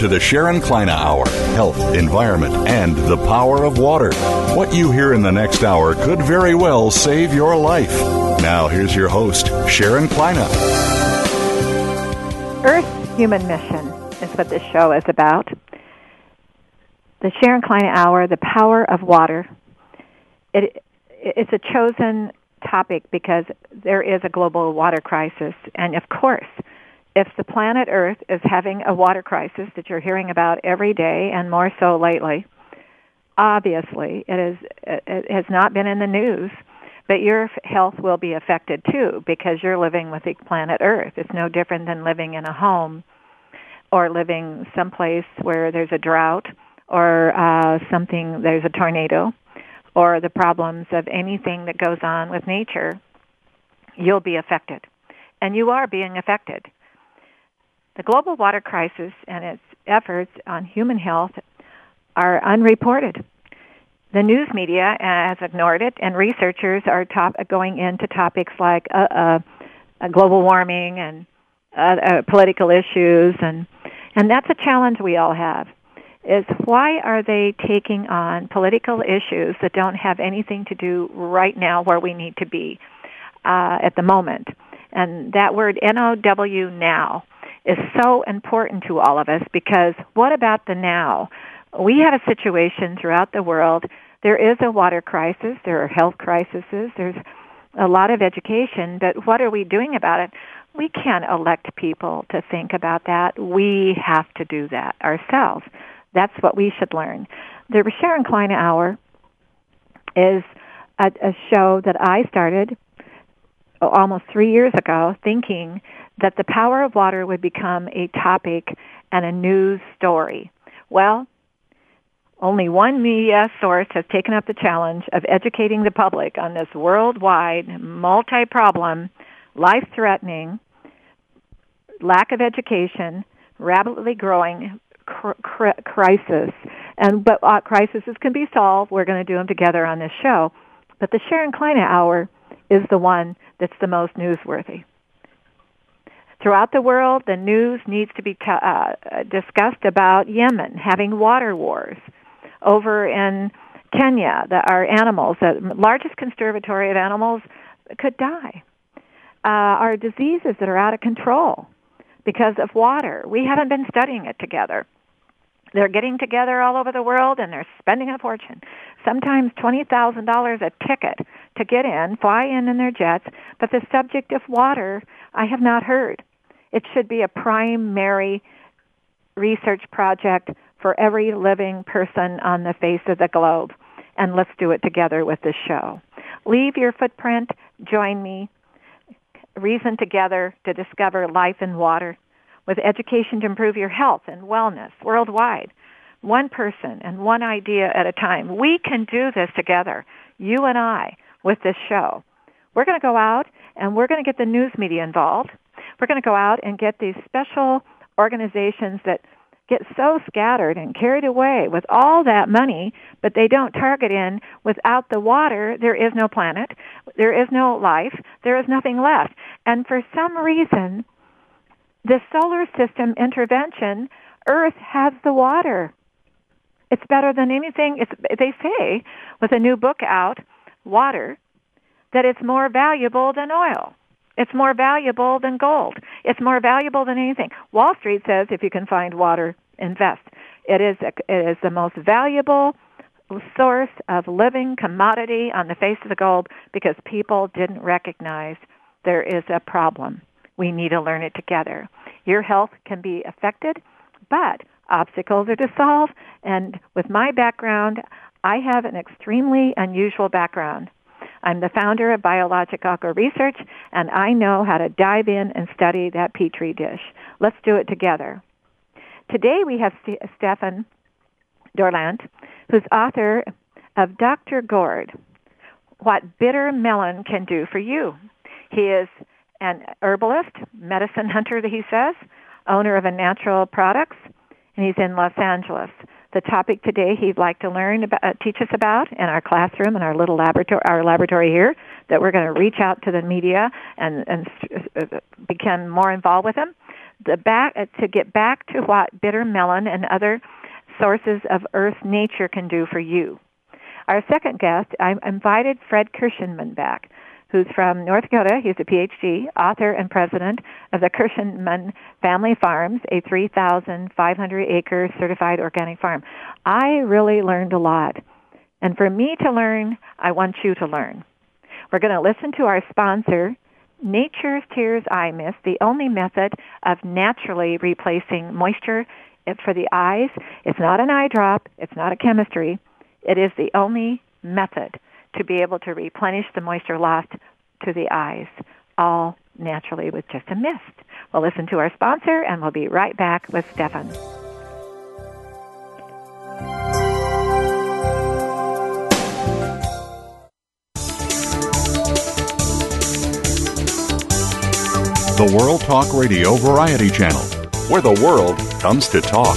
to the Sharon Kleyne Hour Health, Environment, and the Power of Water. What you hear in the next hour could very well save your life. Now, here's your host, Sharon Kleyne. Earth's Human Mission is what this show is about. The Sharon Kleyne Hour, the power of water. It, it's a chosen topic because there is a global water crisis. And of course, if the planet Earth is having a water crisis that you're hearing about every day and more so lately, obviously it is it has not been in the news, but your health will be affected too because you're living with the planet Earth. It's no different than living in a home or living someplace where there's a drought or uh, something there's a tornado or the problems of anything that goes on with nature, you'll be affected. And you are being affected. The global water crisis and its efforts on human health are unreported. The news media has ignored it, and researchers are top, going into topics like uh, uh, uh global warming and uh, uh, political issues, and and that's a challenge we all have is why are they taking on political issues that don't have anything to do right now where we need to be uh, at the moment? And that word N-O-W now is so important to all of us because what about the now? We have a situation throughout the world. There is a water crisis. There are health crises. There's a lot of education, but what are we doing about it? We can't elect people to think about that. We have to do that ourselves. That's what we should learn. The Sharon Kleyne Hour is a, a show that I started almost three years ago thinking that the power of water would become a topic and a news story. Well, only one media source has taken up the challenge of educating the public on this worldwide, multi-problem, life-threatening, lack of education, rapidly growing cr- cr- crisis. And but uh, crises can be solved. We're going to do them together on this show. But the Sharon Kleyne Hour is the one that's the most newsworthy. Throughout the world, the news needs to be t- uh, discussed about Yemen having water wars. Over in Kenya, the, our animals, the largest conservatory of animals, could die. Uh, our diseases that are out of control because of water. We haven't been studying it together. They're getting together all over the world and they're spending a fortune. Sometimes $20,000 a ticket to get in, fly in in their jets, but the subject of water I have not heard. It should be a primary research project for every living person on the face of the globe. And let's do it together with this show. Leave your footprint, join me, reason together to discover life in water with education to improve your health and wellness worldwide. One person and one idea at a time. We can do this together, you and I, with this show. We're going to go out and we're going to get the news media involved. We're going to go out and get these special organizations that get so scattered and carried away with all that money, but they don't target in without the water, there is no planet, there is no life, there is nothing left. And for some reason, the solar system intervention, Earth has the water. It's better than anything. It's, they say with a new book out, Water, that it's more valuable than oil. It's more valuable than gold. It's more valuable than anything. Wall Street says if you can find water, invest. It is, a, it is the most valuable source of living commodity on the face of the globe because people didn't recognize there is a problem. We need to learn it together. Your health can be affected, but obstacles are to solve. And with my background, I have an extremely unusual background. I'm the founder of Biologic Aqua Research, and I know how to dive in and study that petri dish. Let's do it together. Today we have St- Stefan Dorlant, who's author of Dr. Gourd, What Bitter Melon Can Do for You. He is an herbalist, medicine hunter, he says, owner of a natural products, and he's in Los Angeles. The topic today he'd like to learn about, uh, teach us about in our classroom and our little laboratory, our laboratory here, that we're going to reach out to the media and and uh, become more involved with them. the back uh, to get back to what bitter melon and other sources of earth nature can do for you. Our second guest, I invited Fred Kirschenmann back, who's from North Dakota. He's a PhD, author, and president of the Kirschenmann Family Farms, a 3,500 acre certified organic farm. I really learned a lot. And for me to learn, I want you to learn. We're going to listen to our sponsor, Nature's Tears Eye Mist, the only method of naturally replacing moisture for the eyes. It's not an eye drop. It's not a chemistry. It is the only method to be able to replenish the moisture lost to the eyes, all naturally with just a mist. We'll listen to our sponsor and we'll be right back with Stefan. The World Talk Radio Variety Channel, where the world comes to talk.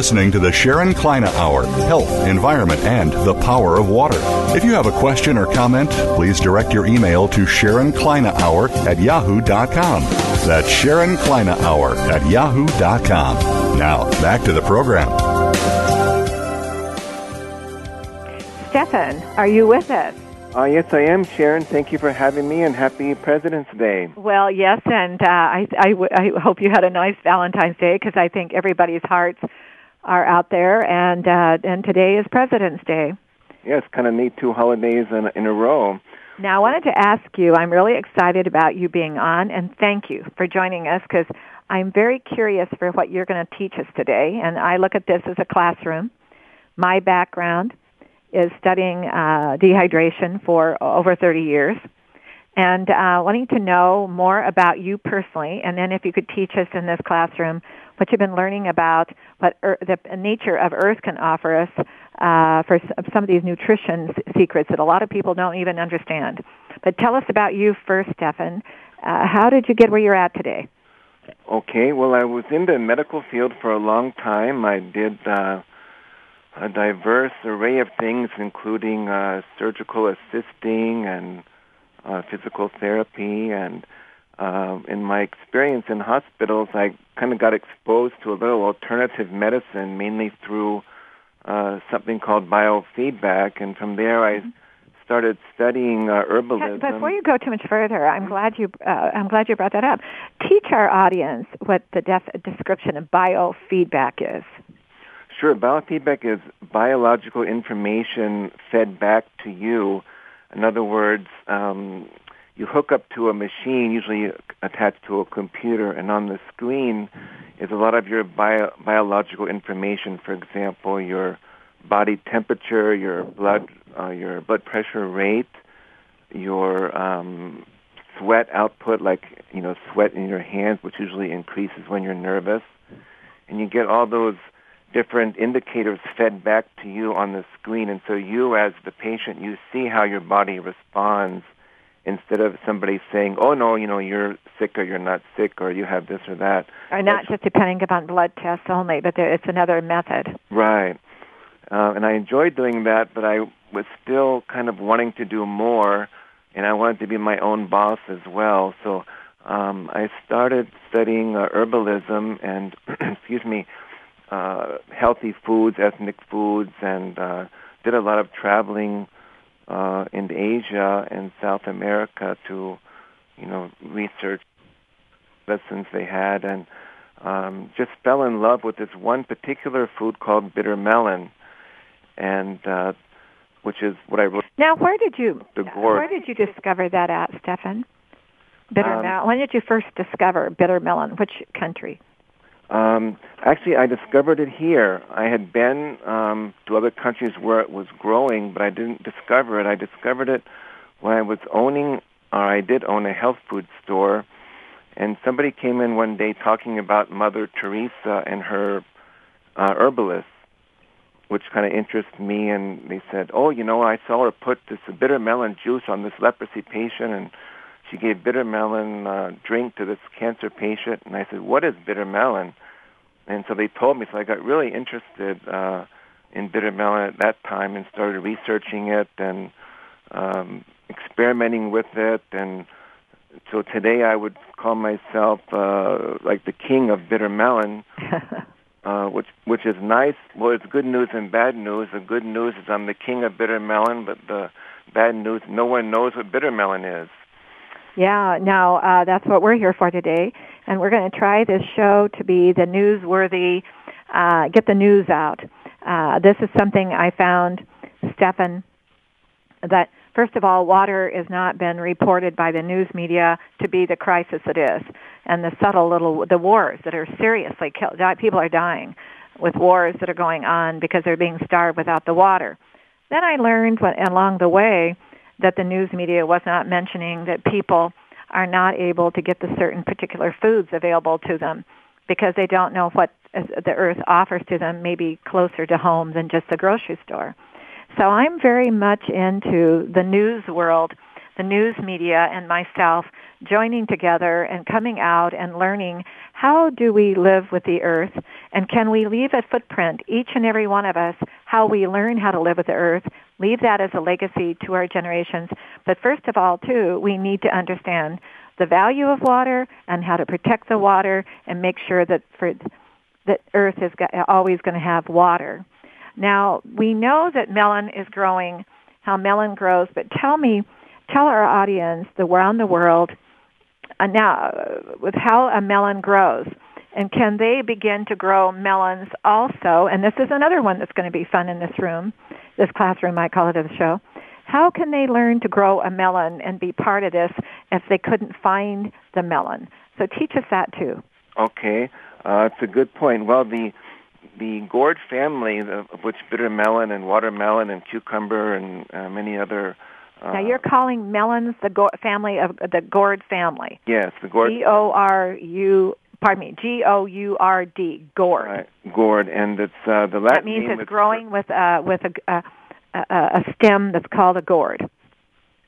Listening to the Sharon Kleyne Hour Health, Environment, and the Power of Water. If you have a question or comment, please direct your email to Sharon Kleyne Hour at yahoo.com. That's Sharon Kleyne Hour at yahoo.com. Now, back to the program. Stefan, are you with us? Uh, yes, I am, Sharon. Thank you for having me, and happy President's Day. Well, yes, and uh, I, I, w- I hope you had a nice Valentine's Day because I think everybody's hearts are out there, and uh, and today is President's Day. Yes, kind of neat two holidays in, in a row. Now, I wanted to ask you. I'm really excited about you being on, and thank you for joining us because I'm very curious for what you're going to teach us today. And I look at this as a classroom. My background is studying uh, dehydration for over 30 years, and uh, wanting to know more about you personally, and then if you could teach us in this classroom what you've been learning about what er, the nature of Earth can offer us uh, for some of these nutrition secrets that a lot of people don't even understand. But tell us about you first, Stefan. Uh, how did you get where you're at today? Okay, well, I was in the medical field for a long time. I did uh, a diverse array of things, including uh, surgical assisting and uh, physical therapy and uh, in my experience in hospitals, I kind of got exposed to a little alternative medicine, mainly through uh, something called biofeedback, and from there I mm-hmm. started studying uh, herbalism. Before you go too much further, I'm mm-hmm. glad you uh, I'm glad you brought that up. Teach our audience what the def- description of biofeedback is. Sure, biofeedback is biological information fed back to you. In other words, um, you hook up to a machine, usually attached to a computer, and on the screen is a lot of your bio- biological information. For example, your body temperature, your blood, uh, your blood pressure rate, your um, sweat output, like you know, sweat in your hands, which usually increases when you're nervous, and you get all those different indicators fed back to you on the screen. And so you, as the patient, you see how your body responds instead of somebody saying, "Oh no, you know, you're sick or you're not sick or you have this or that." Or not just depending upon blood tests only, but there, it's another method. Right. Uh, and I enjoyed doing that, but I was still kind of wanting to do more, and I wanted to be my own boss as well. So um, I started studying uh, herbalism and, excuse me, uh, healthy foods, ethnic foods, and uh, did a lot of traveling uh, in Asia and South America to, you know, research lessons they had. And um, just fell in love with this one particular food called bitter melon, and uh, which is what I wrote. Now, where did you where did you discover that at, Stefan? Bitter Um, melon. When did you first discover bitter melon? Which country? Um, actually, I discovered it here. I had been um, to other countries where it was growing, but I didn't discover it. I discovered it when I was owning, or I did own a health food store, and somebody came in one day talking about Mother Teresa and her uh, herbalist, which kind of interested me. And they said, "Oh, you know, I saw her put this bitter melon juice on this leprosy patient, and she gave bitter melon uh, drink to this cancer patient." And I said, "What is bitter melon?" And so they told me. So I got really interested uh, in bitter melon at that time and started researching it and um, experimenting with it. And so today I would call myself uh, like the king of bitter melon uh, which which is nice. Well, it's good news and bad news. The good news is I'm the king of bitter melon, but the bad news, no one knows what bitter melon is. Yeah, now uh, that's what we're here for today, and we're going to try this show to be the newsworthy, uh, get the news out. Uh, this is something I found, Stefan, that first of all, water has not been reported by the news media to be the crisis it is, and the subtle little the wars that are seriously kill, people are dying with wars that are going on because they're being starved without the water. Then I learned along the way that the news media was not mentioning that people are not able to get the certain particular foods available to them because they don't know what the earth offers to them maybe closer to home than just the grocery store. So I'm very much into the news world, the news media and myself joining together and coming out and learning how do we live with the earth and can we leave a footprint, each and every one of us, how we learn how to live with the earth, leave that as a legacy to our generations. But first of all, too, we need to understand the value of water and how to protect the water and make sure that for that earth is always going to have water. Now, we know that melon is growing, how melon grows, but tell me, tell our audience around the world uh, now with how a melon grows. And can they begin to grow melons also? And this is another one that's going to be fun in this room, this classroom, I call it a show. How can they learn to grow a melon and be part of this if they couldn't find the melon? So teach us that too. Okay, uh, it's a good point. Well, the the gourd family, of which bitter melon and watermelon and cucumber and uh, many other. Uh, now you're calling melons the go- family of the gourd family. Yes, the gourd. G O R U. Pardon me. G O U R D. Gourd. Right, gourd, and it's uh, the Latin That means name it's growing with uh, with a, a a a stem that's called a gourd.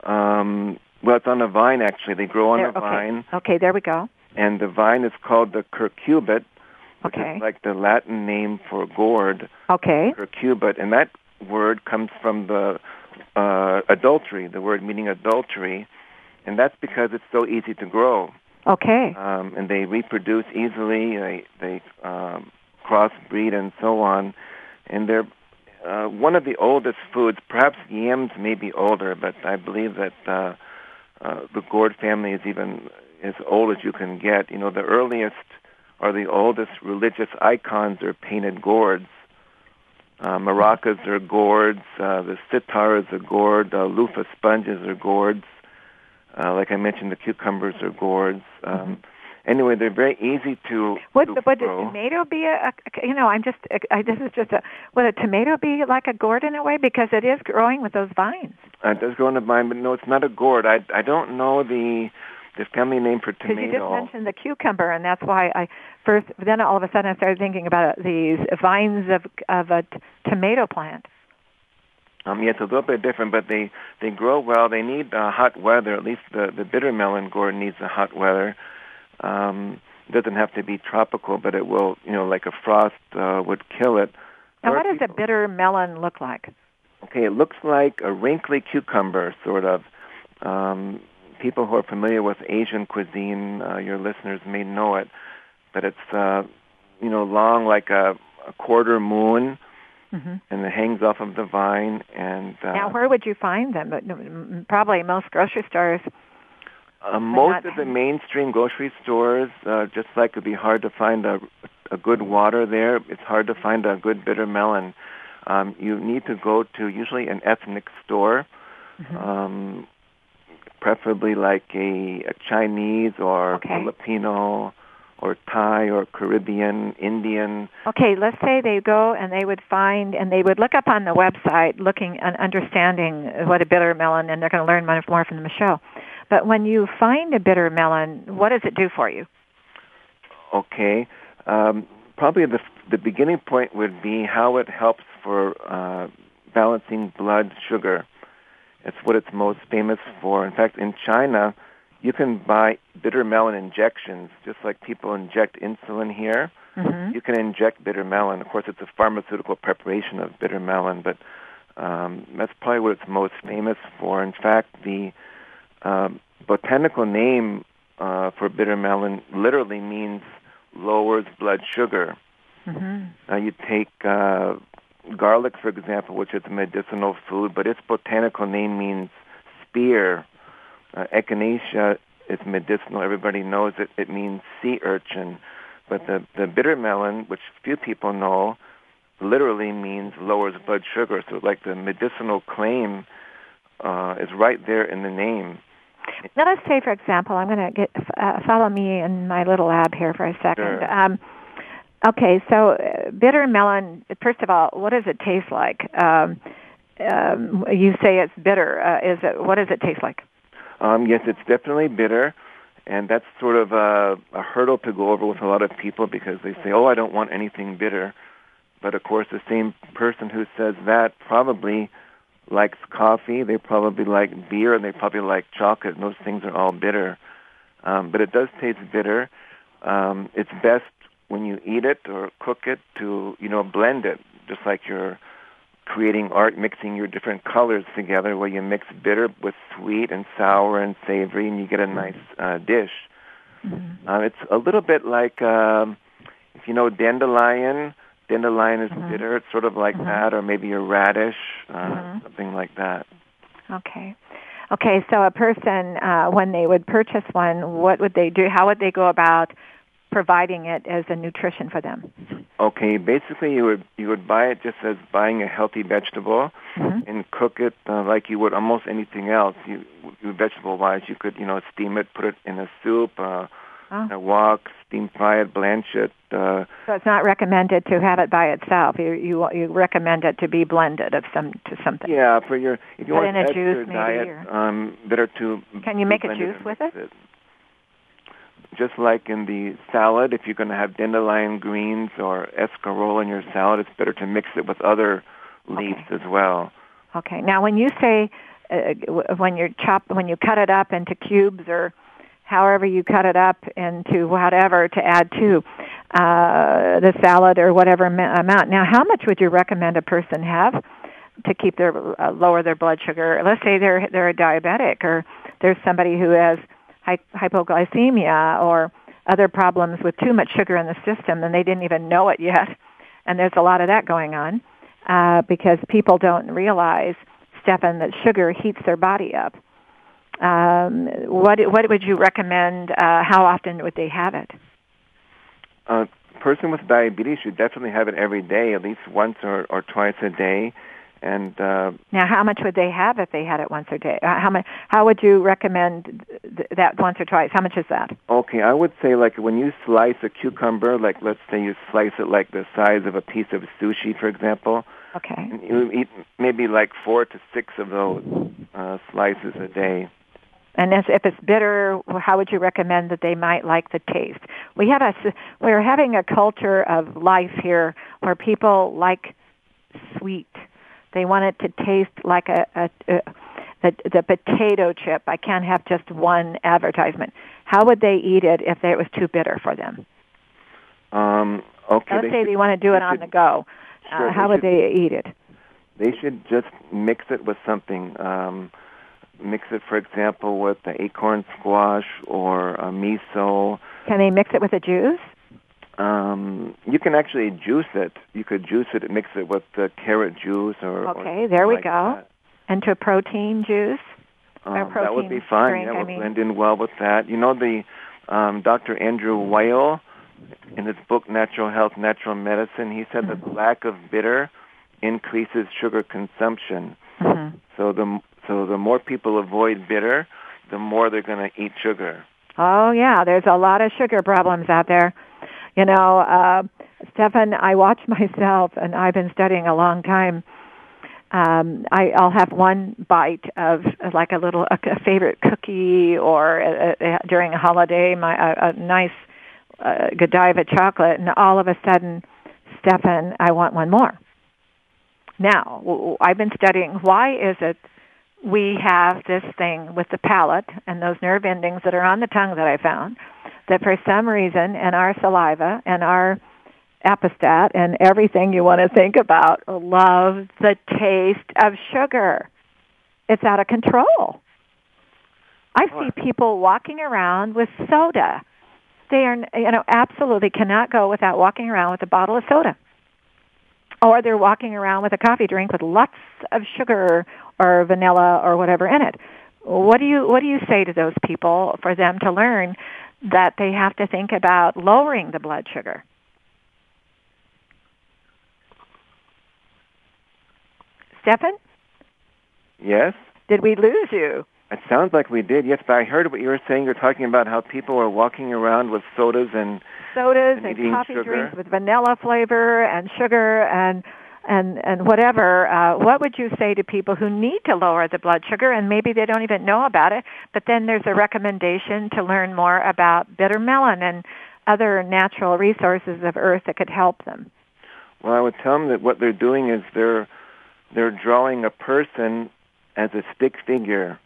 Um, well, it's on a vine actually. They grow on There- a okay. vine, Okay, there we go. and the vine is called the cucurbit, which Okay. is like the Latin name for gourd, Okay. cucurbit, and that word comes from the uh, adultery, the word meaning adultery, and that's because it's so easy to grow, Okay. um, and they reproduce easily. They they um, crossbreed and so on, and they're uh, one of the oldest foods. Perhaps yams may be older, but I believe that uh, uh, the gourd family is even as old as you can get. You know, the earliest or the oldest religious icons are painted gourds. Uh, maracas are gourds. Uh, the sitar is a gourd. Uh, loofah sponges are gourds. Uh, like I mentioned, the cucumbers or gourds. Um, Anyway, they're very easy to, Would to would a tomato be a, a you know I'm just I, this is just a would a tomato be like a gourd in a way because it is growing with those vines Uh, it does grow on a vine, but no, it's not a gourd. I I don't know the the family name for tomato. because you just mentioned the cucumber and that's why I first then all of a sudden I started thinking about these vines of of a t- tomato plant. Um, yeah, it's a little bit different, but they they grow well. They need uh, hot weather. At least the the bitter melon gourd needs the hot weather. Um, it doesn't have to be tropical, but it will, you know, like a frost uh, would kill it. Now Or what does a bitter melon look like? Okay, it looks like a wrinkly cucumber, sort of. Um, people who are familiar with Asian cuisine, uh, your listeners may know it, but it's uh, you know long like a, a quarter moon, hmm and it hangs off of the vine. And uh, Now where would you find them? Probably most grocery stores. Uh, most of the mainstream grocery stores, uh, just like it'd be hard to find a, a good water there, it's hard to find a good bitter melon. Um, you need to go to usually an ethnic store, mm-hmm. um, preferably like a, a Chinese or okay. Filipino or Thai or Caribbean, Indian. Okay, let's say they go and they would find and they would look up on the website looking and understanding what a bitter melon and they're going to learn much more from the show. But when you find a bitter melon, what does it do for you? Okay. Um, probably the the beginning point would be how it helps for uh, balancing blood sugar. It's what it's most famous for. In fact, in China, you can buy bitter melon injections, just like people inject insulin here. Mm-hmm. You can inject bitter melon. Of course, it's a pharmaceutical preparation of bitter melon, but um, that's probably what it's most famous for. In fact, the uh, botanical name uh, for bitter melon literally means lowers blood sugar. Mm-hmm. Now, you take uh, garlic, for example, which is a medicinal food, but its botanical name means spear uh, echinacea is medicinal. Everybody knows it. It means sea urchin. But the, the bitter melon, which few people know, literally means lowers blood sugar. So like the medicinal claim uh, is right there in the name. Let's say, for example, I'm going to get uh, follow me in my little lab here for a second. Sure. Um, okay, so uh, bitter melon. First of all, what does it taste like? Um, um, you say it's bitter. Uh, is it? What does it taste like? Um, yes, it's definitely bitter, and that's sort of a, a hurdle to go over with a lot of people because they say, "Oh, I don't want anything bitter." But of course, the same person who says that probably likes coffee. They probably like beer, and they probably like chocolate. And those things are all bitter. Um, but it does taste bitter. Um, it's best when you eat it or cook it to you know blend it, just like you're creating art, mixing your different colors together, where you mix bitter with sweet and sour and savory, and you get a mm-hmm. nice uh, dish. Mm-hmm. Uh, it's a little bit like um, if you know dandelion. Dandelion is mm-hmm. bitter. It's sort of like mm-hmm. that, or maybe a radish, uh, mm-hmm. something like that. Okay. Okay, so a person, uh, when they would purchase one, what would they do? How would they go about providing it as a nutrition for them? Okay, basically you would you would buy it just as buying a healthy vegetable mm-hmm. and cook it uh, like you would almost anything else. You, you vegetable wise, you could you know steam it, put it in a soup, uh, oh. a wok, steam fry it, blanch it. Uh, so it's not recommended to have it by itself. You you you recommend it to be blended of some to something. Yeah, for your if you Put want in a to your diet, or... um, better to. Can you make a juice with mix it? Just like in the salad, if you're going to have dandelion greens or escarole in your salad, it's better to mix it with other leaves Okay. as well. Okay. Now, when you say uh, when you chop when you cut it up into cubes or however you cut it up into whatever to add to uh, the salad or whatever am- amount. Now, how much would you recommend a person have to keep their uh, lower their blood sugar? Let's say they're they're a diabetic or there's somebody who has hypoglycemia or other problems with too much sugar in the system and they didn't even know it yet. And there's a lot of that going on uh, because people don't realize, Stefan, that sugar heats their body up. Um, what what would you recommend? Uh, how often would they have it? A person with diabetes should definitely have it every day, at least once or, or twice a day. And uh, Now, how much would they have if they had it once a day? Uh, How much? How would you recommend th- that once or twice? How much is that? okay, I would say like when you slice a cucumber, like let's say you slice it like the size of a piece of sushi, for example, Okay. you eat maybe like four to six of those uh, slices a day. And as, if it's bitter, how would you recommend that they might like the taste? We have a we're having a culture of life here where people like sweet. They want it to taste like a, a, a the, the potato chip. I can't have just one advertisement. How would they eat it if it was too bitter for them? Um, okay, Let's they say should- they want to do it on should- the go. Sure, Uh, how they would should- they eat it? They should just mix it with something. Um, mix it, for example, with the acorn squash or uh, miso. Can they mix it with a juice? Um, you can actually juice it. You could juice it and mix it with the carrot juice or. or Okay, there we like go. that. Into a protein juice Um, that would be fine. Drink, I would mean. blend in well with that. You know, the um, Dr. Andrew Weil, in his book Natural Health, Natural Medicine, he said Mm-hmm. that lack of bitter increases sugar consumption. Mhm. So the so the more people avoid bitter, the more they're going to eat sugar. Oh yeah, there's a lot of sugar problems out there. You know, uh, Stefan, I watch myself, and I've been studying a long time. Um, I, I'll have one bite of uh, like a little a, a favorite cookie, or uh uh during a holiday, my a, a nice uh, Godiva chocolate, and all of a sudden, Stefan, I want one more. Now, I've been studying why is it we have this thing with the palate and those nerve endings that are on the tongue that I found that for some reason and our saliva and our appestat and everything you want to think about love the taste of sugar. It's out of control. I see people walking around with soda. They are, you know, absolutely cannot go without walking around with a bottle of soda. Or they're walking around with a coffee drink with lots of sugar or vanilla or whatever in it. What do you what do you say to those people for them to learn that they have to think about lowering the blood sugar? Stefan, Yes. did we lose you? It sounds like we did, yes, but I heard what you were saying. You're talking about how people are walking around with sodas and Sodas And and, coffee sugar? drinks with vanilla flavor and sugar and and and whatever. Uh, what would you say to people who need to lower the blood sugar and maybe they don't even know about it? But then there's a recommendation to learn more about bitter melon and other natural resources of earth that could help them. Well, I would tell them that what they're doing is they're they're drawing a person as a stick figure,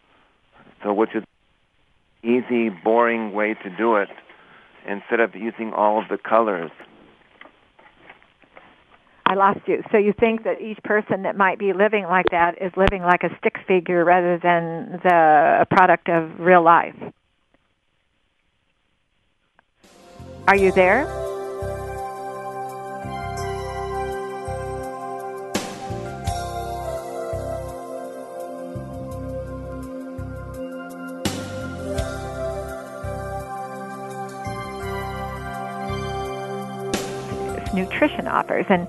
so which is easy, boring way to do it, instead of using all of the colors. I lost you. So you think that each person that might be living like that is living like a stick figure rather than the a product of real life. Are you there? nutrition offers. And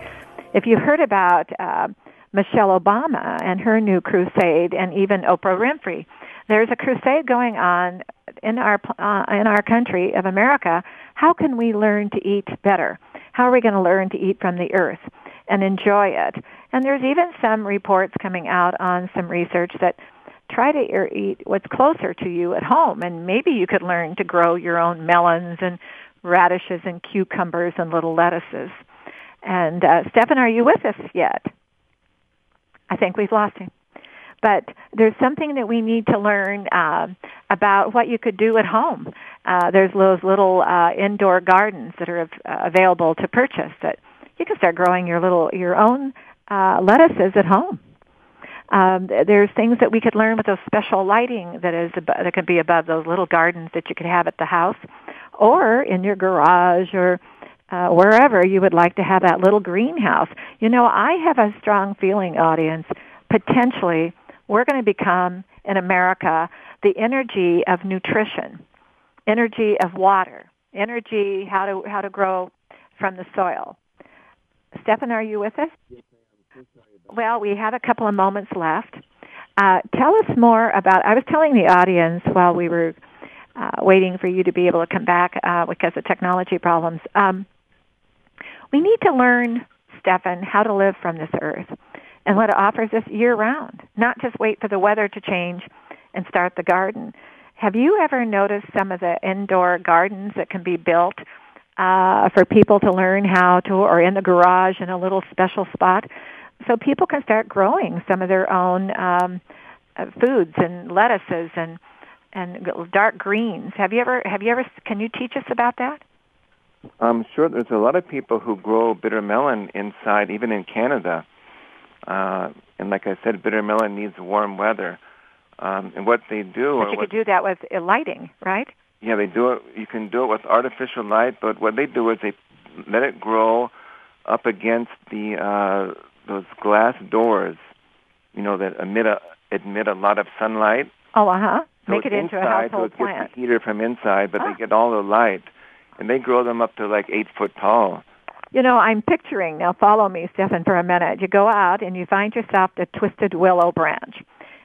if you've heard about uh, Michelle Obama and her new crusade, and even Oprah Winfrey, there's a crusade going on in our uh, in our country of America. How can we learn to eat better? How are we going to learn to eat from the earth and enjoy it? And there's even some reports coming out on some research that try to eat what's closer to you at home, and maybe you could learn to grow your own melons and radishes and cucumbers and little lettuces. And uh, Stefan, are you with us yet? I think we've lost him. But there's something that we need to learn uh, about what you could do at home. Uh, there's those little uh, indoor gardens that are uh, available to purchase that you can start growing your little your own uh, lettuces at home. Um, there's things that we could learn with those special lighting that is ab- that could be above those little gardens that you could have at the house, or in your garage, or uh, wherever you would like to have that little greenhouse. You know, I have a strong feeling, audience, potentially we're going to become in America the energy of nutrition, energy of water, energy how to how to grow from the soil. Stefan, are you with us? Well, we have a couple of moments left. Uh, tell us more about. I was telling the audience while we were uh, waiting for you to be able to come back uh, because of technology problems. Um, we need to learn, Stefan, how to live from this earth and what it offers us year round, not just wait for the weather to change and start the garden. Have you ever noticed some of the indoor gardens that can be built uh, for people to learn how to, or in the garage in a little special spot, so people can start growing some of their own um, uh, foods and lettuces and and dark greens. Have you ever have you ever can you teach us about that? I'm sure there's a lot of people who grow bitter melon inside, even in Canada. Uh, and like I said, bitter melon needs warm weather. Um, and what they do, But you what, could do that with uh, lighting, right? yeah, they do it. You can do it with artificial light, but what they do is they let it grow up against the uh, those glass doors, you know, that emit a admit a lot of sunlight. Oh, uh huh. So Make it into inside, a household so it plant. gets the heater from inside, but Ah. they get all the light, and they grow them up to like eight foot tall. You know, I'm picturing, now follow me, Stefan, for a minute. You go out and you find yourself a twisted willow branch.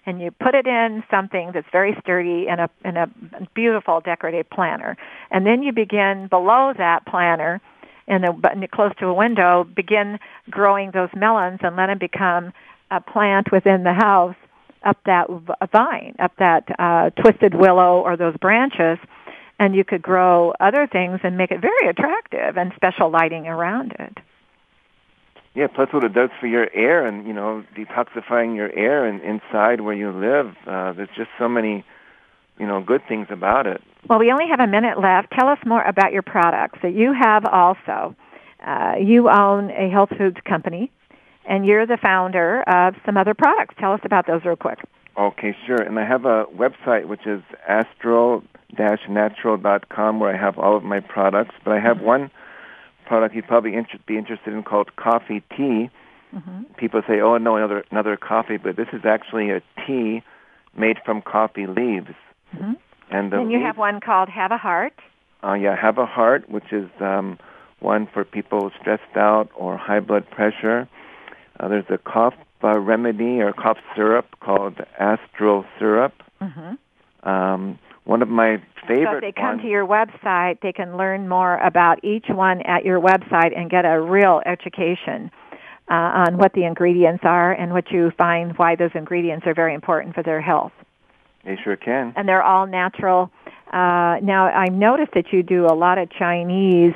And you put it in something that's very sturdy in a, in a beautiful decorative planter. And then you begin below that planter, in button close to a window, begin growing those melons and let them become a plant within the house up that vine, up that uh, twisted willow or those branches and you could grow other things and make it very attractive and special lighting around it. Yeah, plus what it does for your air and, you know, detoxifying your air and inside where you live. Uh, there's just so many, you know, good things about it. Well, we only have a minute left. Tell us more about your products that you have also. Uh, you own a health foods company, and you're the founder of some other products. Tell us about those real quick. Okay, sure. And I have a website which is astral-natural.com where I have all of my products. But I have one product you'd probably inter- be interested in called coffee tea. Mm-hmm. People say, "Oh, no, another another coffee," but this is actually a tea made from coffee leaves. Mm-hmm. And the And you leaves- have one called Have a Heart. Uh, yeah, have a heart, which is um, one for people stressed out or high blood pressure. Uh, there's a cough uh, remedy or cough syrup called Astral Syrup. Mm-hmm. Um, one of my favorite So if they come ones. to your website, they can learn more about each one at your website and get a real education uh, on what the ingredients are and what you find why those ingredients are very important for their health. they sure can. And they're all natural. Uh, now, I noticed that you do a lot of Chinese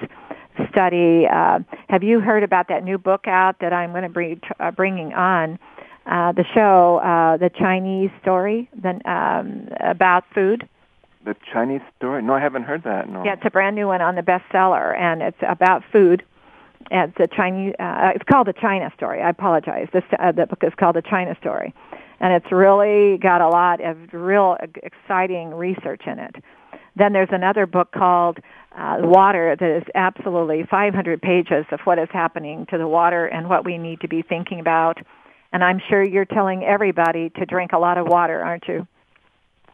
study. Uh, have you heard about that new book out that I'm going to be uh, bringing on uh, the show, uh, the Chinese story, the, um, about food? The Chinese story? No, I haven't heard that. No. Yeah, it's a brand new one on the bestseller, and it's about food. It's a Chinese. Uh, it's called the China Story. I apologize. This uh, the book is called the China Story, and it's really got a lot of real exciting research in it. Then there's another book called uh, Water that is absolutely 500 pages of what is happening to the water and what we need to be thinking about. And I'm sure you're telling everybody to drink a lot of water, aren't you?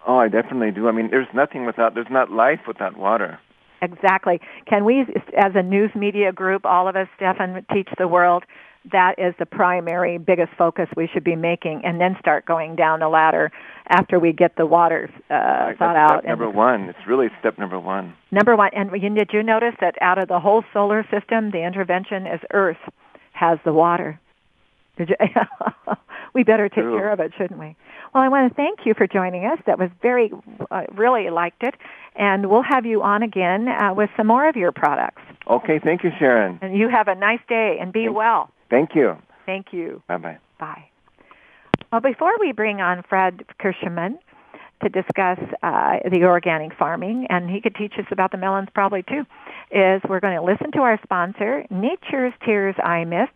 Oh, I definitely do. I mean, there's nothing without. There's not life without water. Exactly. Can we, as a news media group, all of us, Stefan, teach the world? That is the primary, biggest focus we should be making, and then start going down the ladder after we get the water uh, Right, thought out. Step number one. It's really step number one. Number one, and you- did you notice that out of the whole solar system, the intervention is Earth has the water. Did you? we better take True. care of it, shouldn't we? Well, I want to thank you for joining us. That was very, uh, really liked it, and we'll have you on again uh, with some more of your products. Okay, thank you, Sharon. And you have a nice day and be Thank- well. Thank you. Thank you. Bye bye. Bye. Well, before we bring on Fred Kirschman to discuss uh, the organic farming, and he could teach us about the melons probably too, is we're going to listen to our sponsor, Nature's Tears Eye Mist,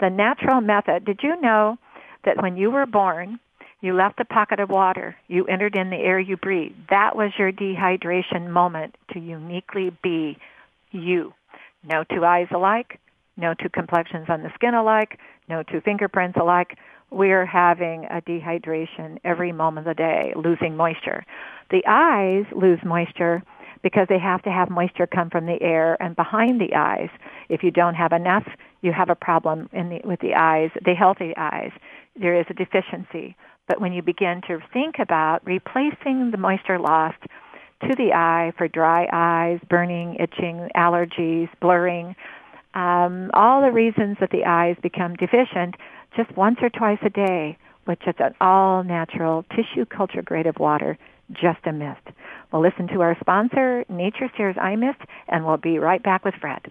the natural method. Did you know that when you were born, you left a pocket of water, you entered in the air you breathe. That was your dehydration moment to uniquely be you. No two eyes alike, no two complexions on the skin alike, no two fingerprints alike. We're having a dehydration every moment of the day, losing moisture. The eyes lose moisture because they have to have moisture come from the air and behind the eyes. If you don't have enough, you have a problem the, with the eyes, the healthy eyes. There is a deficiency. But when you begin to think about replacing the moisture lost to the eye for dry eyes, burning, itching, allergies, blurring, um, all the reasons that the eyes become deficient, just once or twice a day with just an all natural tissue culture grade of water, just a mist. We'll listen to our sponsor, Nature's Tears Eye Mist, and we'll be right back with Fred.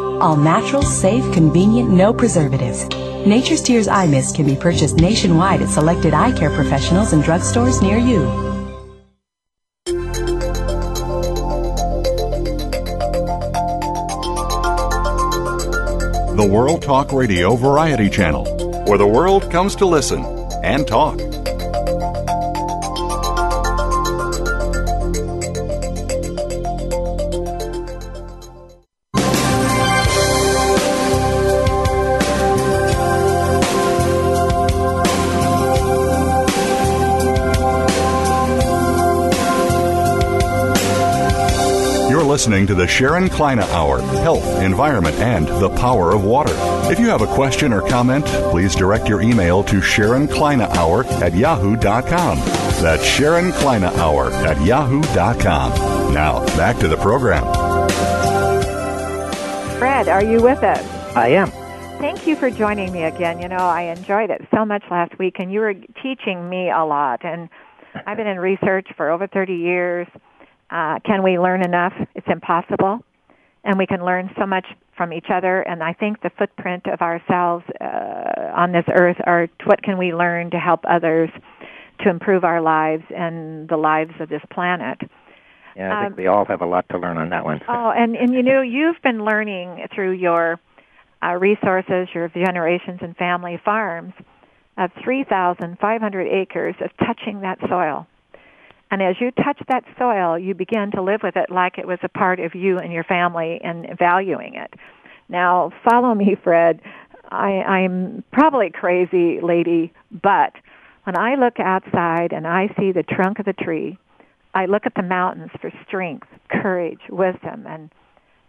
All natural, safe, convenient, no preservatives. Nature's Tears Eye Mist can be purchased nationwide at selected eye care professionals and drugstores near you. The World Talk Radio Variety Channel, where the world comes to listen and talk. You're listening to the Sharon Kleyne Hour Health, Environment, and the Power of Water. If you have a question or comment, please direct your email to Sharon Kleyne Hour at yahoo.com. That's Sharon Kleyne Hour at yahoo.com. Now, back to the program. Fred, are you with us? I am. Thank you for joining me again. You know, I enjoyed it so much last week, and you were teaching me a lot. And I've been in research for over 30 years. Uh, can we learn enough? It's impossible. And we can learn so much from each other. And I think the footprint of ourselves uh, on this earth are what can we learn to help others to improve our lives and the lives of this planet. Yeah, I think Um, we all have a lot to learn on that one. Oh, and and you know you've been learning through your uh, resources, your generations and family farms, of 3,500 acres of touching that soil. And as you touch that soil, you begin to live with it like it was a part of you and your family and valuing it. Now, follow me, Fred. I, I'm probably crazy, lady, but when I look outside and I see the trunk of the tree, I look at the mountains for strength, courage, wisdom, and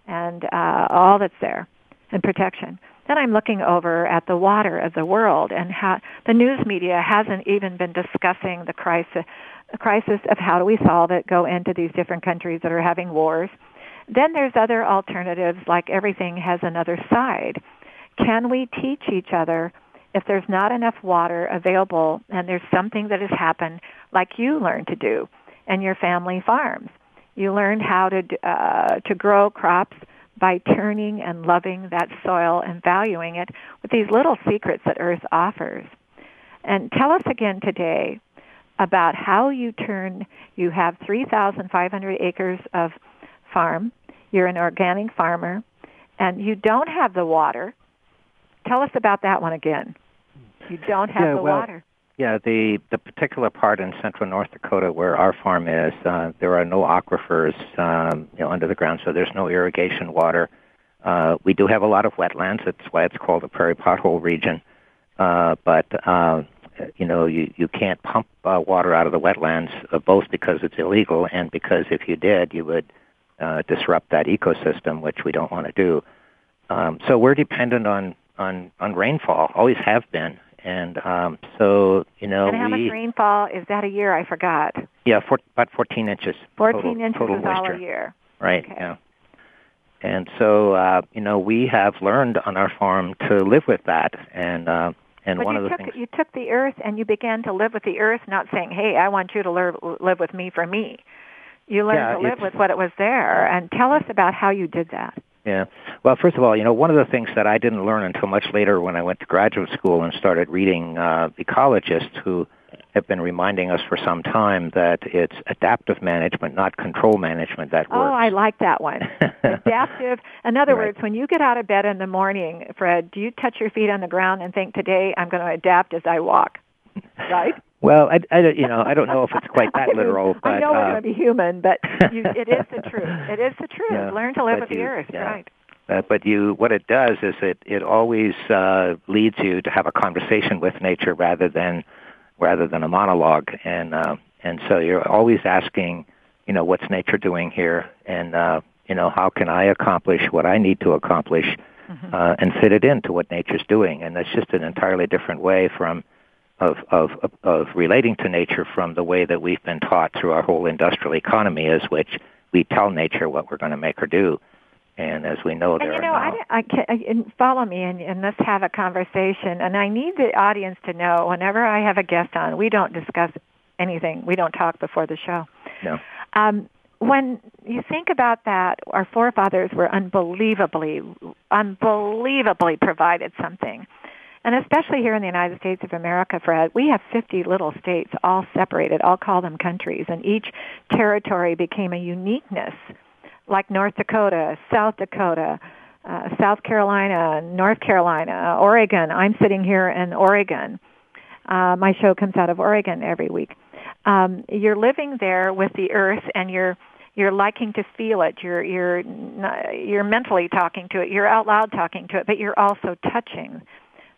and uh, all that's there, and protection. Then I'm looking over at the water of the world and how the news media hasn't even been discussing the crisis, the crisis of how do we solve it, go into these different countries that are having wars. Then there's other alternatives like everything has another side. Can we teach each other if there's not enough water available and there's something that has happened like you learned to do and your family farms? You learned how to uh, to grow crops by turning and loving that soil and valuing it with these little secrets that Earth offers. And tell us again today about how you turn. You have 3,500 acres of farm. You're an organic farmer, and you don't have the water. Tell us about that one again. You don't have Yeah, the well, water. Yeah, the the particular part in central North Dakota where our farm is, uh, there are no aquifers, um, you know, under the ground, so there's no irrigation water. Uh, we do have a lot of wetlands. That's why it's called the prairie pothole region. Uh, but uh, you know, you you can't pump uh, water out of the wetlands, uh, both because it's illegal and because if you did, you would uh, disrupt that ecosystem, which we don't want to do. Um, so we're dependent on on on rainfall, always have been, and um, so you know and how we much rainfall is that a year? I forgot. yeah for, about 14 inches 14 total, inches total is all a year. right Okay. yeah and so uh, you know we have learned on our farm to live with that and uh, and But one you of the took things you took the earth and you began to live with the earth, not saying, "Hey, I want you to live live with me for me." You learned Yeah, to live with what it was there, and tell us about how you did that. Yeah. Well, first of all, you know, one of the things that I didn't learn until much later when I went to graduate school and started reading uh, ecologists who have been reminding us for some time that it's adaptive management, not control management, that works. Oh. I like that one. Adaptive. In other Right. words, when you get out of bed in the morning, Fred, do you touch your feet on the ground and think, "Today I'm going to adapt as I walk"? Right? Well, I, I, you know, I don't know if it's quite that literal, but I know we're uh, going to be human, but you, it is the truth. It is the truth. Yeah, Learn to live with the earth. yeah. Right. Uh, but you, what it does is it it always uh, leads you to have a conversation with nature rather than rather than a monologue, and uh, and so you're always asking, you know, what's nature doing here, and uh, you know, how can I accomplish what I need to accomplish, uh, and fit it into what nature's doing, and that's just an entirely different way from. Of, of of of relating to nature from the way that we've been taught through our whole industrial economy is which we tell nature what we're going to make her do, and as we know, And there you are know, I, now- don't- I can, I, and follow me and, and let's have a conversation. And I need the audience to know whenever I have a guest on, we don't discuss anything. We don't talk before the show. No. Um, when you think about that, our forefathers were unbelievably, unbelievably provided something. And especially here in the United States of America, Fred, we have 50 little states all separated. I'll call them countries. And each territory became a uniqueness, like North Dakota, South Dakota, uh, South Carolina, North Carolina, Oregon. I'm sitting here in Oregon. Uh, my show comes out of Oregon every week. Um, you're living there with the earth, and you're you're liking to feel it. You're you're you're mentally talking to it. You're out loud talking to it, but you're also touching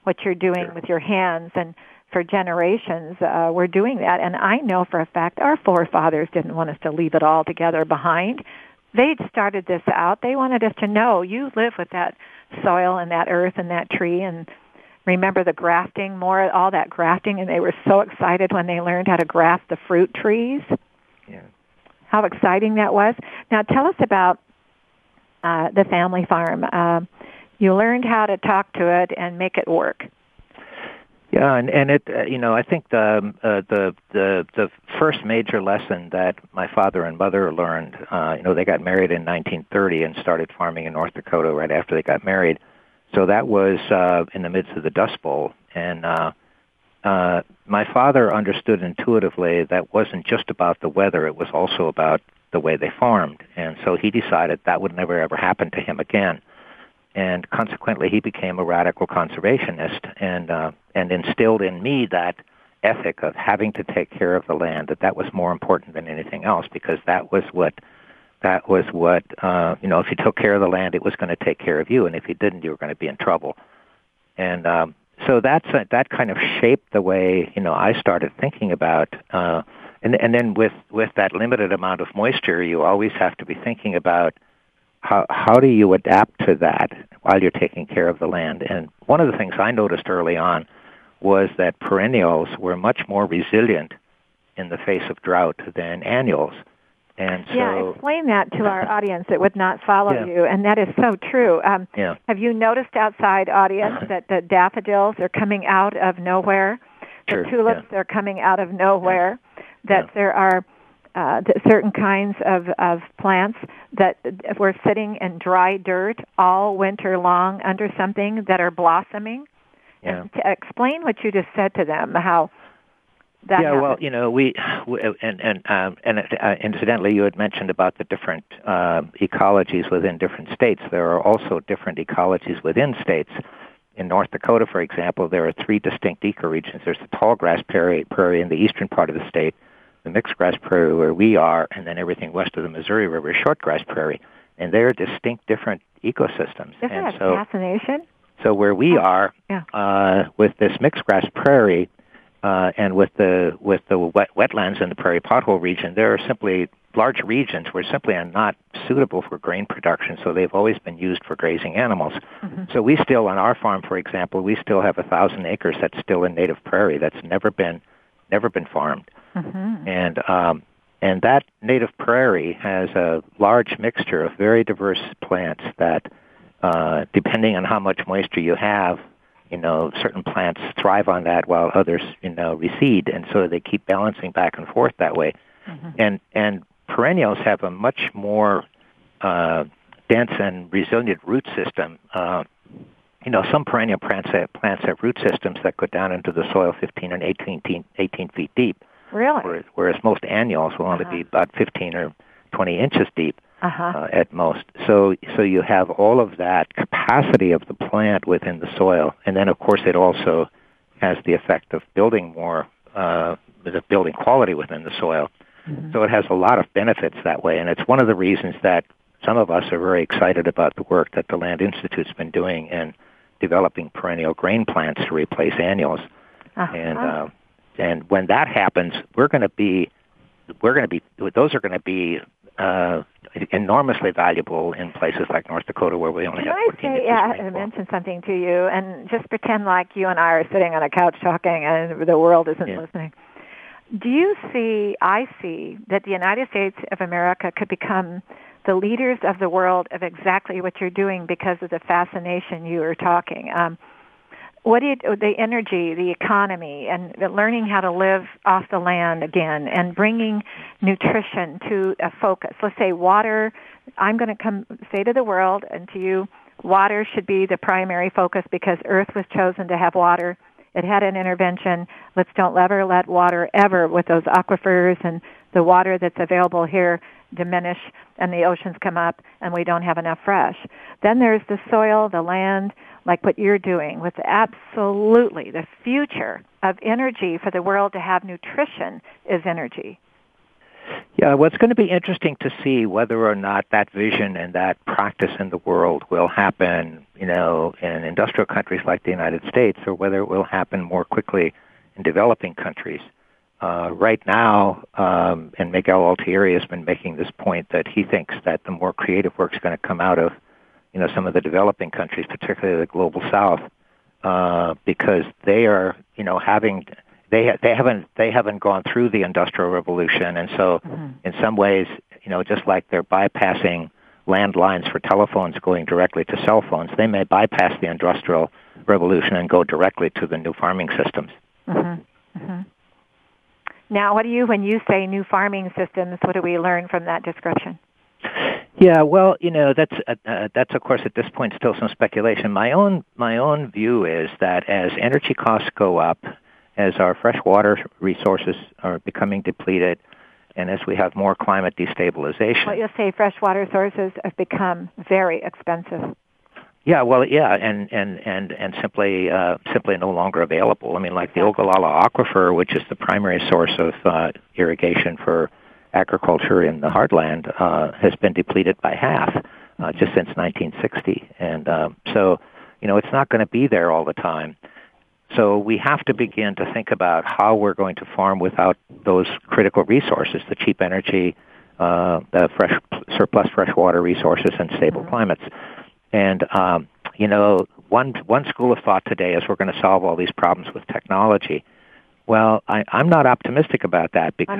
what you're doing sure. with your hands and for generations uh, we're doing that and i know for a fact our forefathers didn't want us to leave it all together behind they'd started this out. They wanted us to know you live with that soil and that earth and that tree and remember the grafting more all that grafting. And they were so excited when they learned how to graft the fruit trees. Yeah. How exciting that was. Now tell us about uh, the family farm. Uh, you learned how to talk to it and make it work. Yeah, and and it uh, you know I think the uh, the the the first major lesson that my father and mother learned, uh, you know, they got married in 1930 and started farming in North Dakota right after they got married. So that was uh, in the midst of the Dust Bowl, and uh, uh, my father understood intuitively that wasn't just about the weather; it was also about the way they farmed, and so he decided that would never ever happen to him again and consequently he became a radical conservationist and uh, and instilled in me that ethic of having to take care of the land that that was more important than anything else because that was what that was what uh, you know if you took care of the land it was going to take care of you and if you didn't you were going to be in trouble. And um, so that's uh, that kind of shaped the way you know I started thinking about uh, and and then with with that limited amount of moisture you always have to be thinking about how how do you adapt to that while you're taking care of the land? And one of the things I noticed early on was that perennials were much more resilient in the face of drought than annuals. And so, yeah, explain that to our audience that would not follow yeah. you, and that is so true. Um, yeah. Have you noticed outside, audience, that the daffodils are coming out of nowhere? Sure, the tulips yeah. are coming out of nowhere. That there are uh, certain kinds of, of plants that were sitting in dry dirt all winter long under something that are blossoming. Yeah. And to explain what you just said to them, how that yeah, well, you know, we and and um, and uh, incidentally, you had mentioned about the different uh, ecologies within different states. There are also different ecologies within states. In North Dakota, for example, there are three distinct ecoregions. There's the tall grass prairie, prairie in the eastern part of the state, the mixed grass prairie where we are, and then everything west of the Missouri River is short grass prairie, and they're distinct different ecosystems. Isn't and that so, fascination? so where we are yeah. uh, with this mixed grass prairie, uh, and with the with the wet, wetlands in the prairie pothole region, there are simply large regions where simply are not suitable for grain production, so they've always been used for grazing animals. Mm-hmm. So we still, on our farm, for example, we still have a thousand acres that's still in native prairie that's never been never been farmed, Mm-hmm. and um, and that native prairie has a large mixture of very diverse plants that, uh, depending on how much moisture you have, you know, certain plants thrive on that while others, you know, recede, and so they keep balancing back and forth that way. Mm-hmm. And and perennials have a much more uh, dense and resilient root system. Uh, you know, some perennial plants have, plants have root systems that go down into the soil 15 and 18, 18 feet deep, Really? whereas, whereas most annuals will only Uh-huh. be about 15 or 20 inches deep Uh-huh. uh, at most. So, so you have all of that capacity of the plant within the soil, and then of course it also has the effect of building more, uh, the building quality within the soil. Mm-hmm. So it has a lot of benefits that way, and it's one of the reasons that some of us are very excited about the work that the Land Institute's been doing in developing perennial grain plants to replace annuals. Uh-huh. And uh, and when that happens, we're going to be we're going to be those are going to be uh, enormously valuable in places like North Dakota where we only Can have I 14 say, yeah, I rainfall. mention something to you, and just pretend like you and I are sitting on a couch talking, and the world isn't Yeah. listening. Do you see? I see that the United States of America could become the leaders of the world of exactly what you're doing because of the fascination you are talking. Um, what do you, the energy, the economy, and learning how to live off the land again, and bringing nutrition to a focus. Let's say water. I'm going to come say to the world and to you, water should be the primary focus because Earth was chosen to have water. It had an intervention. Let's don't ever let water ever with those aquifers and the water that's available here diminish and the oceans come up and we don't have enough fresh. Then there's the soil, the land, like what you're doing with absolutely the future of energy for the world to have nutrition is energy. Yeah, well, it's going to be interesting to see whether or not that vision and that practice in the world will happen, you know, in industrial countries like the United States, or whether it will happen more quickly in developing countries. Uh, right now, um, and Miguel Altieri has been making this point that he thinks that the more creative work is going to come out of, you know, some of the developing countries, particularly the global South, uh, because they are, you know, having they they haven't they haven't gone through the industrial revolution, and so mm-hmm. in some ways, you know, just like they're bypassing landlines for telephones going directly to cell phones, they may bypass the industrial revolution and go directly to the new farming systems. Mm-hmm. Mm-hmm. Now, what do you, when you say new farming systems, what do we learn from that description? Yeah, well, you know, that's uh, uh, that's of course at this point still some speculation. My own my own view is that as energy costs go up, as our freshwater resources are becoming depleted, and as we have more climate destabilization. Well, you'll say freshwater sources have become very expensive. Yeah, well, yeah, and and and and simply uh, simply no longer available. I mean, like the Ogallala Aquifer, which is the primary source of uh, irrigation for agriculture in the heartland, uh, has been depleted by half uh, just since 1960, and uh, so you know it's not going to be there all the time. So we have to begin to think about how we're going to farm without those critical resources: the cheap energy, uh, the fresh surplus freshwater resources, and stable mm-hmm. climates. And um, you know, one one school of thought today is we're going to solve all these problems with technology. Well, I, I'm not optimistic about that because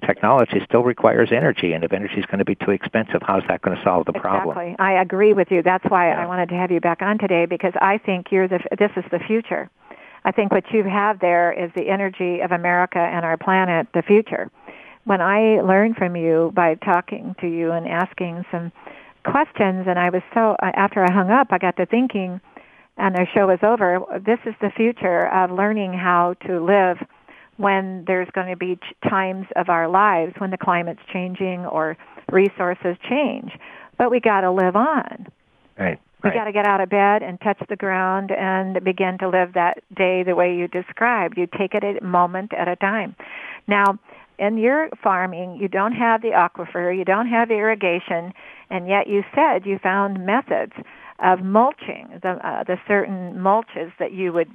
technology still requires energy, and if energy is going to be too expensive, how's that going to solve the problem? Exactly. I agree with you. That's why yeah. I wanted to have you back on today because I think you're the. This is the future. I think what you have there is the energy of America and our planet, the future. When I learned from you by talking to you and asking some questions, and I was so after I hung up, I got to thinking, and the show was over. This is the future of learning how to live when there's going to be times of our lives when the climate's changing or resources change. But we got to live on. Right. We got to get out of bed and touch the ground and begin to live that day the way you described. You take it a moment at a time. Now, in your farming, you don't have the aquifer, you don't have irrigation, and yet you said you found methods of mulching, the, uh, the certain mulches that you would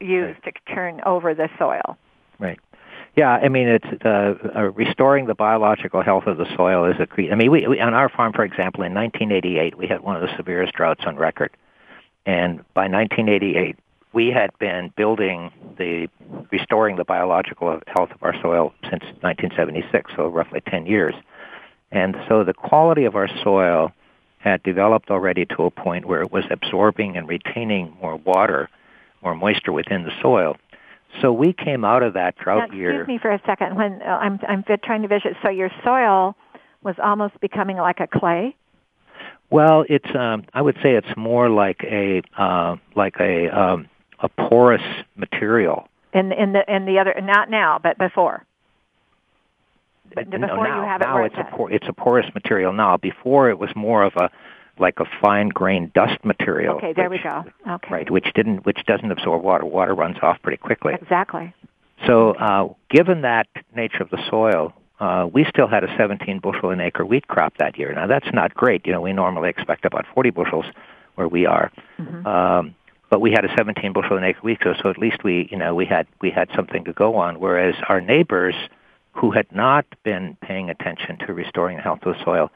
use right. to turn over the soil. Right. Yeah, I mean, it's uh, uh, restoring the biological health of the soil is a key. I mean, we, we on our farm, for example, in 1988, we had one of the severest droughts on record, and by 1988, we had been building the restoring the biological health of our soil since 1976, so roughly 10 years. And so the quality of our soil had developed already to a point where it was absorbing and retaining more water, more moisture within the soil. So we came out of that drought now, year. Excuse me for a second. When uh, I'm I'm trying to visit, so your soil was almost becoming like a clay. Well, it's um, I would say it's more like a uh, like a um, a porous material. In in the in the other not now, but before. But before no, now, you have it now it it's a por- it's a porous material now. Before it was more of a like a fine grained dust material. Okay, there which, we go. Okay. Right, which didn't which doesn't absorb water. Water runs off pretty quickly. Exactly. So, uh, given that nature of the soil, uh, we still had a 17 bushel an acre wheat crop that year. Now that's not great. You know, we normally expect about 40 bushels where we are. Mm-hmm. Um, but we had a 17 bushel an acre wheat, so, so at least we, you know, we had we had something to go on. Whereas our neighbors, who had not been paying attention to restoring the health of the soil,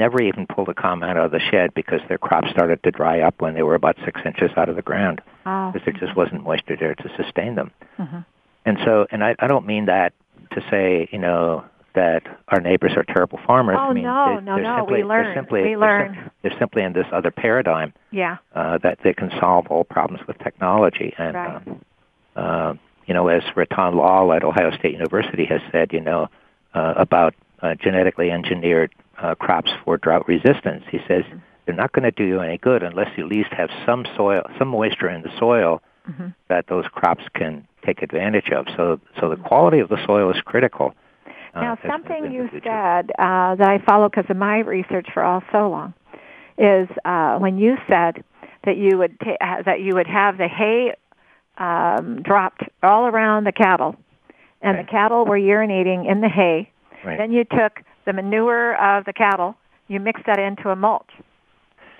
never even pulled a cob out of the shed because their crops started to dry up when they were about six inches out of the ground oh. because there just wasn't moisture there to sustain them. Mm-hmm. And so, and I, I don't mean that to say, you know, that our neighbors are terrible farmers. Oh I mean, no, they, no, no. Simply, we learn. They're simply, we they're learn. sim- They're simply in this other paradigm yeah. uh, that they can solve all problems with technology. And Right. uh, uh, you know, as Rattan Lal at Ohio State University has said, you know, uh, about uh, genetically engineered uh, crops for drought resistance, he says Mm-hmm. they're not going to do you any good unless you at least have some soil, some moisture in the soil hmm that those crops can take advantage of. So, so the quality of the soil is critical. uh, Now, something you said uh, that I follow because of my research for all so long is uh, when you said that you would ta- that you would have the hay um, dropped all around the cattle, and Right. the cattle were urinating in the hay. Right. Then you took the manure of the cattle, you mix that into a mulch.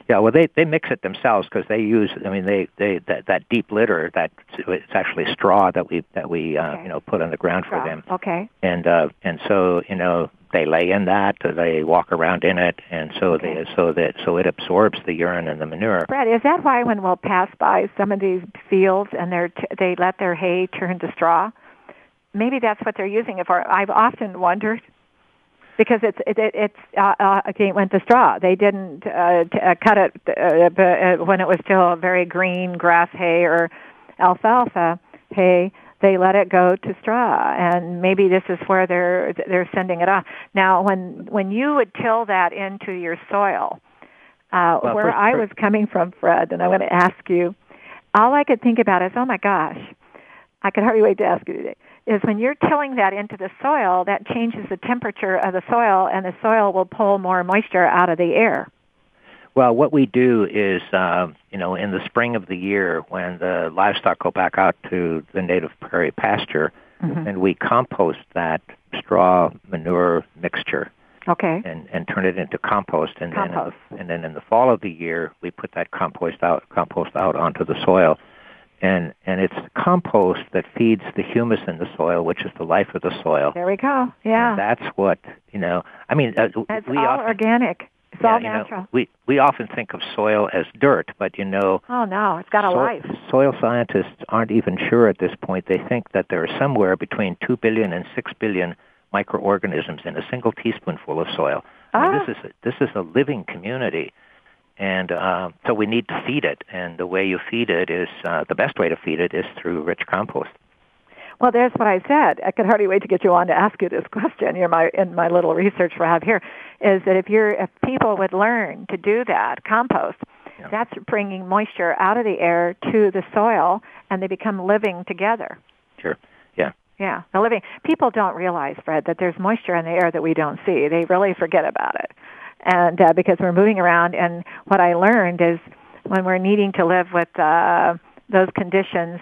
Yeah, well, they they mix it themselves because they use. I mean, they they that that deep litter that it's actually straw that we that we uh, Okay. you know put on the ground for them, Okay. and uh, and so you know they lay in that, they walk around in it, and so Okay. they so that so it absorbs the urine and the manure. Brad, is that why when we'll pass by some of these fields and they're t- they let their hay turn to straw? Maybe that's what they're using it for. I've often wondered because it's it, it, it's uh, uh, again went to straw. They didn't uh, t- uh, cut it uh, uh, when it was still very green grass hay or alfalfa hay. They let it go to straw, and maybe this is where they're they're sending it off. Now, when when you would till that into your soil, uh, Well, where first- I was coming from, Fred, and I want to ask you, all I could think about is, oh my gosh, I could hardly wait to ask you today, is when you're tilling that into the soil, that changes the temperature of the soil, and the soil will pull more moisture out of the air. Well, what we do is, uh, you know, in the spring of the year when the livestock go back out to the native prairie pasture, Mhm. and we compost that straw manure mixture. Okay. and, and turn it into compost and Compost. then in the, and then in the fall of the year we put that compost out compost out onto the soil and and it's compost that feeds the humus in the soil which is the life of the soil There we go. Yeah. and that's what you know i mean uh, it's we all often, organic. It's yeah, all you know, natural. we we often think of soil as dirt but you know oh no, it's got a so- life. soil scientists aren't even sure at this point they think that there are somewhere between 2 billion and 6 billion microorganisms in a single teaspoonful of soil I mean, Ah. this is a, this is a living community, and uh, so we need to feed it. And the way you feed it is uh, the best way to feed it is through rich compost. Well, there's what I said. I could hardly wait to get you on to ask you this question. You're my in my little research have here is that if you're if people would learn to do that compost, Yeah. that's bringing moisture out of the air to the soil, and they become living together. Sure. Yeah. Yeah, the living people don't realize, Fred, that there's moisture in the air that we don't see. They really forget about it, and uh, because we're moving around. And what I learned is when we're needing to live with uh, those conditions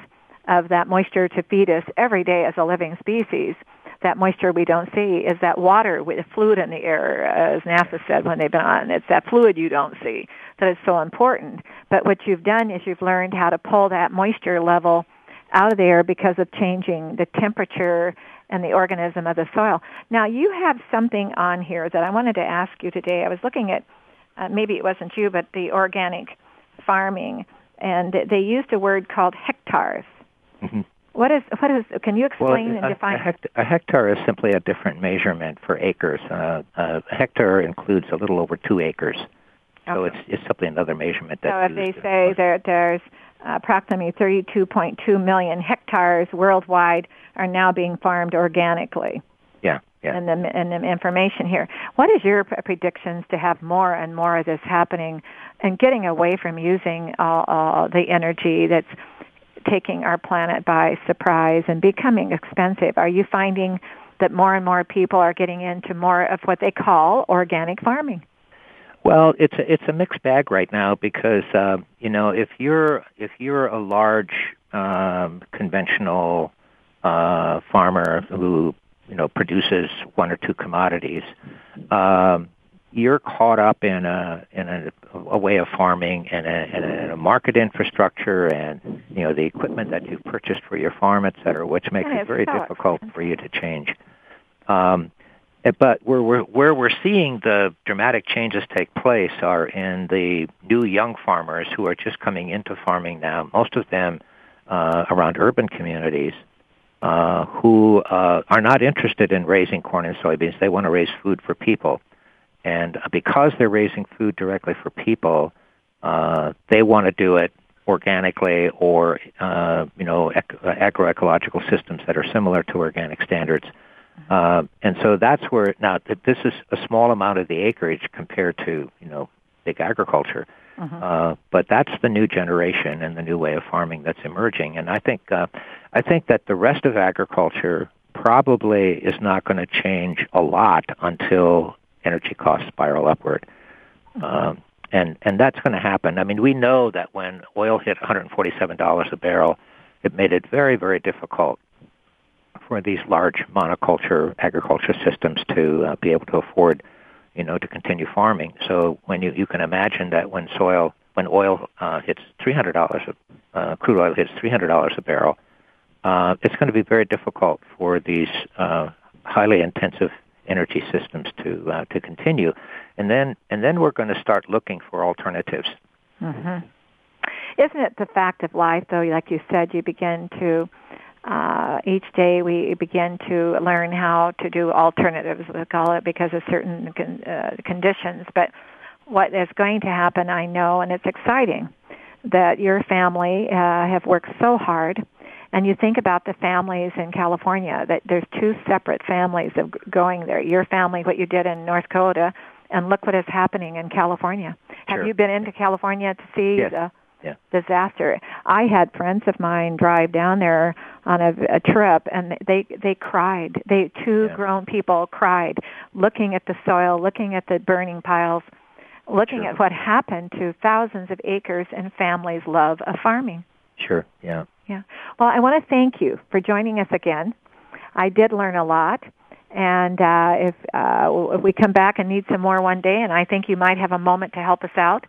of that moisture to feed us every day as a living species, that moisture we don't see is that water with fluid in the air, as NASA said when they've been on. It's that fluid you don't see that is so important. But what you've done is you've learned how to pull that moisture level out of the air because of changing the temperature and the organism of the soil. Now, you have something on here that I wanted to ask you today. I was looking at, uh, maybe it wasn't you, but the organic farming, and they used a word called hectares. Mhm. What is, what is, can you Well, explain and define? a, hect- a hectare is simply a different measurement for acres. Uh, a hectare includes a little over two acres, so it's it's simply another measurement. So That's if they say that there's Uh, approximately 32.2 million hectares worldwide are now being farmed organically. yeah, yeah. and the and the information here. What is your predictions to have more and more of this happening, and getting away from using all, all the energy that's taking our planet by surprise and becoming expensive? Are you finding that more and more people are getting into more of what they call organic farming? Well, it's a, it's a mixed bag right now because uh, you know if you're if you're a large um, conventional uh, farmer who you know produces one or two commodities, um, you're caught up in a in a, a way of farming and a, and a, a market infrastructure and you know the equipment that you've purchased for your farm, et cetera, which makes it very difficult for you to change. Um, But where we're, where we're seeing the dramatic changes take place are in the new young farmers who are just coming into farming now, most of them uh, around urban communities. uh, who uh, are not interested in raising corn and soybeans. They want to raise food for people. And because they're raising food directly for people, uh, they want to do it organically or uh, you know ec- agroecological systems that are similar to organic standards. Uh, and so that's where now this is a small amount of the acreage compared to you know big agriculture. Mm-hmm. Uh, but that's the new generation and the new way of farming that's emerging. And I think uh, I think that the rest of agriculture probably is not going to change a lot until energy costs spiral upward. Mm-hmm. Um, and and that's going to happen. I mean, we know that when oil hit $147 a barrel, it made it very very difficult for these large monoculture agriculture systems to uh, be able to afford, you know, to continue farming. So when you you can imagine that when soil when oil uh, hits $300 a uh, crude oil hits $300 a barrel, uh, it's going to be very difficult for these uh, highly intensive energy systems to uh, to continue, and then and then we're going to start looking for alternatives. Mm-hmm. Isn't it the fact of life, though? Like you said, you begin to uh, each day we begin to learn how to do alternatives, we call it, because of certain con- uh, conditions. But what is going to happen, I know, and it's exciting that your family uh, have worked so hard and you think about the families in California that there's two separate families of going there. Your family, what you did in North Dakota, and look what is happening in California. Sure. Have you been into California to see yes. the yeah. disaster? I had friends of mine drive down there on a, a trip, and they they cried. They two Yeah. grown people cried, looking at the soil, looking at the burning piles, looking Sure. at what happened to thousands of acres and families' love of farming. Sure. Yeah. Yeah. Well, I want to thank you for joining us again. I did learn a lot. And uh, if, uh, if we come back and need some more one day, and I think you might have a moment to help us out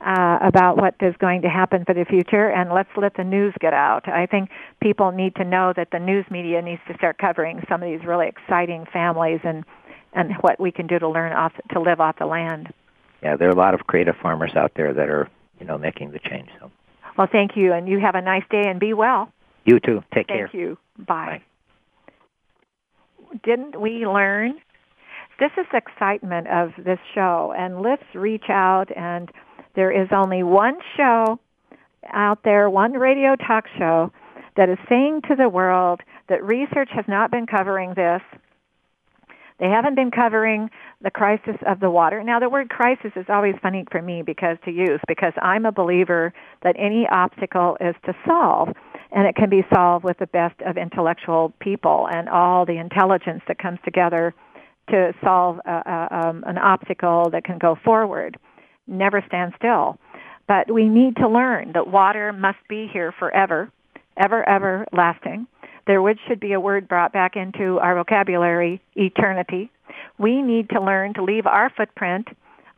uh, about what is going to happen for the future, and let's let the news get out. I think people need to know that the news media needs to start covering some of these really exciting families and and what we can do to learn off to live off the land. Yeah. There are a lot of creative farmers out there that are you know making the change. So Well, thank you, and you have a nice day and be well. you too. Take care. Thank you. Bye. Bye. Didn't we learn? This is excitement of this show, and let's reach out. And there is only one show out there, one radio talk show that is saying to the world that research has not been covering this. They haven't been covering the crisis of the water. Now, the word crisis is always funny for me because to use because I'm a believer that any obstacle is to solve, and it can be solved with the best of intellectual people and all the intelligence that comes together to solve a, a, um, an obstacle that can go forward. Never stand still. But we need to learn that water must be here forever, ever, ever lasting. There should be a word brought back into our vocabulary, eternity. We need to learn to leave our footprint,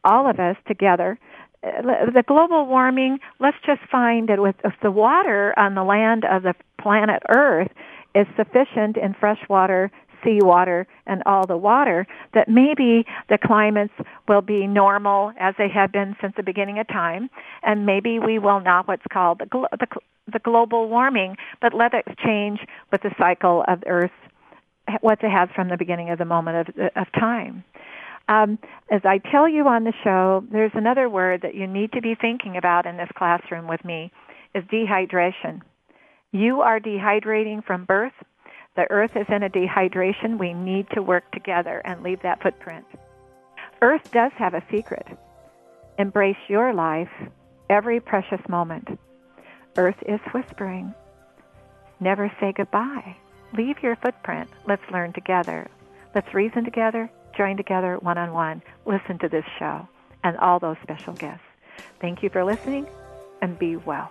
all of us together. Uh, The global warming, let's just find that with if the water on the land of the planet Earth is sufficient in freshwater, seawater, and all the water, that maybe the climates will be normal as they have been since the beginning of time, and maybe we will not what's called the, glo- the, the global warming, but let it change with the cycle of Earth, what it has from the beginning of the moment of, of time. Um, as I tell you on the show, there's another word that you need to be thinking about in this classroom with me is dehydration. You are dehydrating from birth. The earth is in a dehydration. We need to work together and leave that footprint. Earth does have a secret. Embrace your life, every precious moment. Earth is whispering. Never say goodbye. Leave your footprint. Let's learn together. Let's reason together, join together one on one. Listen to this show and all those special guests. Thank you for listening and be well.